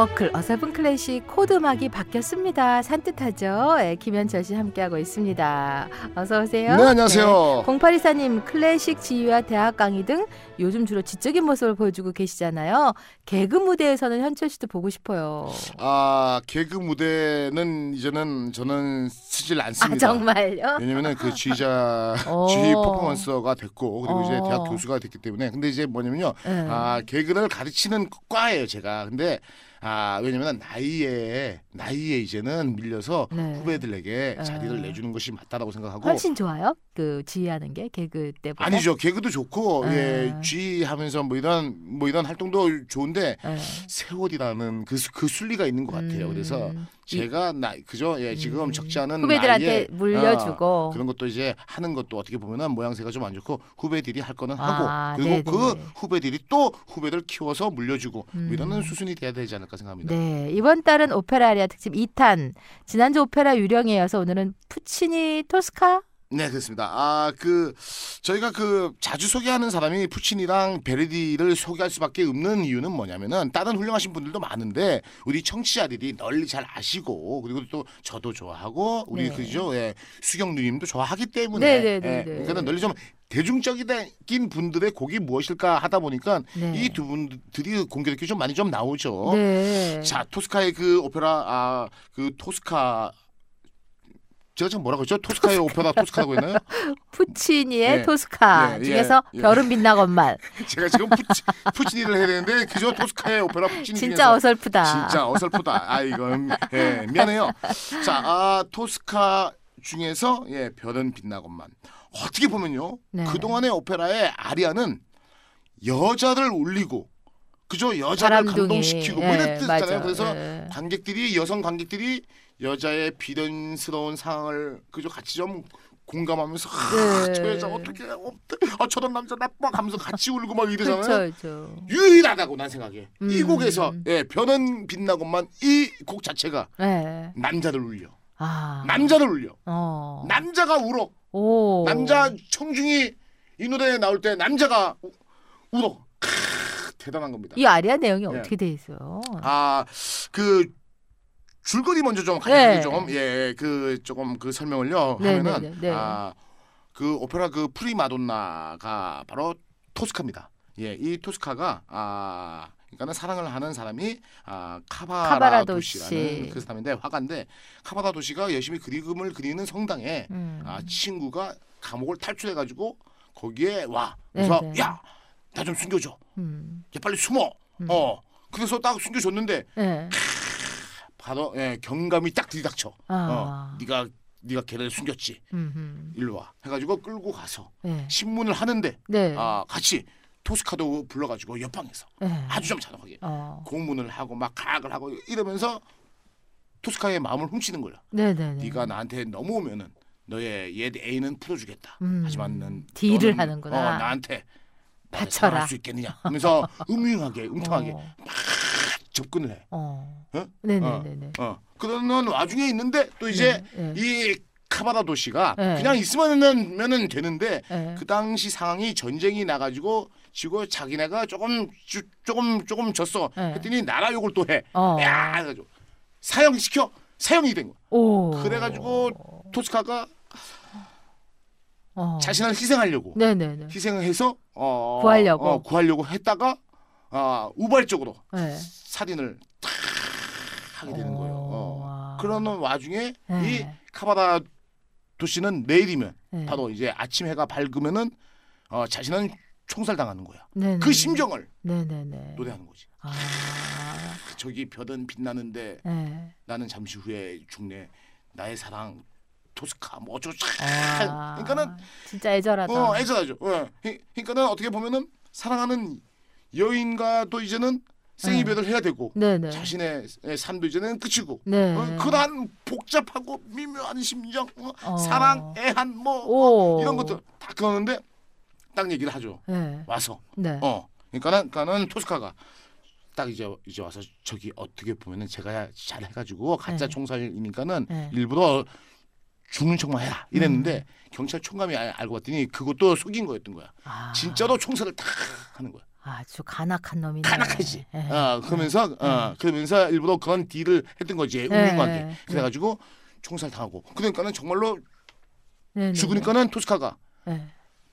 어클 어설픈 클래식 코너 음악이 바뀌었습니다. 산뜻하죠? 네, 김현철 씨 함께하고 있습니다. 어서 오세요. 네, 안녕하세요. 네, 0824님 클래식 지휘와 대학 강의 등 요즘 주로 지적인 모습을 보여주고 계시잖아요. 개그 무대에서는 현철 씨도 보고 싶어요. 아 개그 무대는 이제는 저는 쓰질 않습니다. 아 정말요? 왜냐면은 그 지휘자 오. 지휘 퍼포먼서가 됐고 그리고 이제 어. 대학 교수가 됐기 때문에 근데 이제 뭐냐면요 네. 아 개그를 가르치는 과예요 제가 근데 아 왜냐면 나이에 나이에 이제는 밀려서 네. 후배들에게 아. 자리를 내주는 것이 맞다라고 생각하고 훨씬 좋아요? 그 지휘하는 게 개그 때보다? 아니죠 개그도 좋고 아. 예 지휘하면서 뭐 이런 뭐 이런 활동도 좋은데 네. 세월이라는 그, 수- 그 순리가 있는 것 같아요. 그래서 음, 제가 나 그죠? 예, 지금 음. 적지 않은 후배들한테 나이에 물려주고 어, 그런 것도 이제 하는 것도 어떻게 보면은 모양새가 좀 안 좋고 후배들이 할 거는 하고 아, 그리고 네네네. 그 후배들이 또 후배들 키워서 물려주고 음. 뭐 이러는 수순이 돼야 되지 않을까 생각합니다. 네, 이번 달은 오페라 아리아 특집 2탄. 지난주 오페라 유령에 이어서 오늘은 푸치니 토스카? 네, 그렇습니다. 아, 그 저희가 그 자주 소개하는 사람이 푸치니랑 베르디를 소개할 수밖에 없는 이유는 뭐냐면은 다른 훌륭하신 분들도 많은데 우리 청취자들이 널리 잘 아시고 그리고 또 저도 좋아하고 우리 네. 그죠? 예. 수경 누님도 좋아하기 때문에 네, 네, 네, 예, 네. 그러니까 널리 좀 대중적인 분들의 곡이 무엇일까 하다 보니까 네. 이두 분들이 공개되기 좀 많이 좀 나오죠. 네. 자, 토스카의 그 오페라 아 그 토스카 제가 지금 뭐라고 했죠? 토스카의 오페라 토스카라고 했나요? 푸치니의 예. 토스카 예, 예, 중에서 예. 별은 빛나건만. 제가 지금 푸치, 푸치니를 해야 되는데 그저 토스카의 오페라 푸치니 진짜 중에서 어설프다. 진짜 어설프다. 아 이건 예, 미안해요. 자, 아, 토스카 중에서 예, 별은 빛나건만. 어떻게 보면요. 네. 그동안의 오페라의 아리아는 여자를 울리고 그저 여자를 바람둥이. 감동시키고 뭐 예, 뜻이잖아요. 맞아. 그래서 예. 관객들이 여성 관객들이 여자의 비련스러운 상황을 그저 같이 좀 공감하면서 아, 네. 저 여자 어떻게 아 저런 남자 나빠 하면서 같이 울고 막 이러잖아요. 그렇죠, 그렇죠. 유일하다고 난 생각해. 이 음. 곡에서 예, 변은 빛나고만 이 곡 자체가 네. 남자를 울려. 아. 남자를 울려. 어. 남자가 울어. 오. 남자 청중이 이 노래에 나올 때 남자가 우- 울어. 크, 대단한 겁니다. 이 아리아 내용이 예. 어떻게 돼 있어요? 아 그 줄거리 먼저 좀 간략하게 네. 좀 예, 그 조금 그 설명을요 네, 하면은 네, 네, 네. 아그 오페라 그 프리마돈나가 바로 토스카입니다. 예, 이 토스카가 아 그러니까는 사랑을 하는 사람이 아 카바라 카바라 도시. 도시라는 그 사람인데 화가인데 카바라 도시가 열심히 그림을 그리는 성당에 음. 아 친구가 감옥을 탈출해 가지고 거기에 와 그래서 네, 네. 야나 좀 숨겨줘 음. 야 빨리 숨어 음. 어 그래서 딱 숨겨줬는데 네. 바로 예, 경감이 딱 들이닥쳐 아. 어 네가 네가 걔를 숨겼지 음. 일로 와 해가지고 끌고 가서 네. 신문을 하는데 네. 아 같이 토스카도 불러가지고 옆방에서 네. 아주 좀 잔혹하게 어. 공문을 하고 막 가학을 하고 이러면서 토스카의 마음을 훔치는 거야. 네, 네, 네. 네가 나한테 넘어오면은 너의 옛 애인은 풀어주겠다. 음. 하지만 넌 딜을 하는구나. 어, 나한테 바쳐라. 사랑할 수 있겠느냐 하면서 음흉하게 음탕하게 어. 접근을 해. 어. 어? 네, 네, 어. 네, 네. 어 그러는 와중에 있는데 또 이제 네, 네. 이 카바라 도시가 네. 그냥 있으면은 면은 되는데 네. 그 당시 상황이 전쟁이 나가지고 지고 자기네가 조금 주, 조금 조금 졌어 네. 했더니 나라 욕을 또 해. 어. 야 해가지고 사형 시켜 사형이 된 거야. 오. 그래가지고 토스카가 어. 자신을 희생하려고 네, 네, 네. 희생을 해서 어, 구하려고. 어, 구하려고 했다가 아 우발적으로 네. 살인을 탁 하게 되는 거예요. 어. 와. 그러는 와중에 네. 이 카바라 도시는 내일이면 네. 바로 이제 아침 해가 밝으면은 어, 자신은 총살 당하는 거야. 네, 네, 그 심정을 네, 네, 네. 노래하는 거지. 아. 저기 별은 빛나는데 네. 나는 잠시 후에 죽네. 나의 사랑 토스카 뭐 어쩌고 아. 그러니까는 진짜 애절하다. 어 애절하죠. 어. 그- 그러니까는 어떻게 보면은 사랑하는 여인과도 이제는 생이별을 해야 되고 네, 네. 자신의 삶도 이제는 끝이고 네. 어, 그러한 복잡하고 미묘한 심정, 어, 어. 사랑, 애한 뭐 오. 어, 이런 것들 다 그러는데 딱 얘기를 하죠. 네. 와서 네. 어 그러니까는 그러니까는 토스카가 딱 이제 이제 와서 저기 어떻게 보면은 제가 잘 해가지고 가짜 네. 총살이니까는 네. 일부러 죽는 척만 해라 이랬는데 음. 경찰 총감이 알- 알고 봤더니 그것도 속인 거였던 거야. 아, 진짜로 총살을 탁 하는 거야. 아주 간악한 놈이네. 가나하지. 네. 어, 그러면서 어, 그러면서 일부러 그런 딜을 했던 거지 운명관계. 네. 그래가지고 총살 당하고 그러니까는 정말로 네, 네, 죽으니까는 토스카가 네.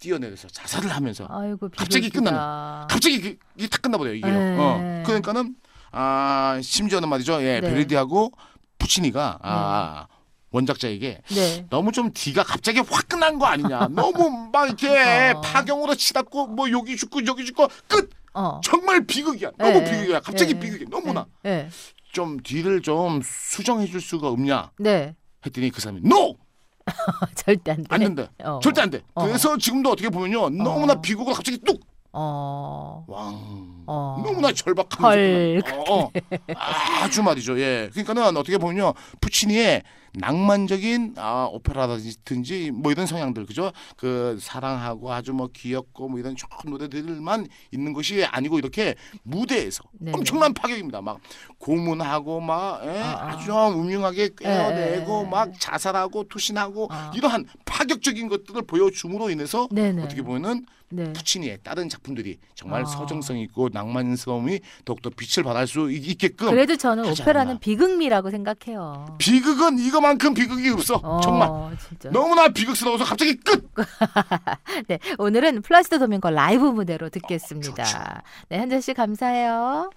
뛰어내려서 자살을 하면서 아이고 갑자기 비극이다. 갑자기 그- 이게 탁 끝나버려요 이게. 네. 어. 그러니까는 아 심지어는 말이죠. 예, 네. 베르디하고 푸치니가 아 원작자에게 네. 너무 좀 뒤가 갑자기 확 끝난 거 아니냐. 너무 막 이렇게 어. 파경으로 치닫고 뭐 여기 죽고 저기 죽고 끝. 어. 정말 비극이야. 너무 네. 비극이야. 갑자기 네. 비극이야. 너무나 네. 좀 뒤를 좀 수정해 줄 수가 없냐 네. 했더니 그 사람이 NO 절대 안 돼. 안 된다. 어. 절대 안 돼. 어. 그래서 지금도 어떻게 보면요 너무나 어. 비극을 갑자기 뚝 어. 왕. 어. 너무나 절박하면서 헐. 어, 어. 아주 말이죠. 예. 그러니까는 어떻게 보면요. 푸치니의 낭만적인 아, 오페라라든지 뭐 이런 성향들 그죠? 그 사랑하고 아주 뭐 귀엽고 뭐 이런 좋은 노래들만 있는 것이 아니고 이렇게 무대에서 네네. 엄청난 파격입니다. 막 고문하고 막 예? 아, 아. 아주 음흉하게 꿰어내고 예. 막 자살하고 투신하고 아. 이러한 파격적인 것들을 보여줌으로 인해서 네네. 어떻게 보면은 네. 푸치니의 다른 작품들이 정말 아. 서정성 있고 낭만스러움이 더욱더 빛을 발할 수 있- 있게끔 그래도 저는 오페라는 않나. 비극미라고 생각해요. 비극은 이거 만큼 비극이 없어 어, 정말 진짜. 너무나 비극스러워서 갑자기 끝 네, 오늘은 플라시도 도밍고 라이브 무대로 듣겠습니다. 좋죠. 네, 현재 씨 감사해요.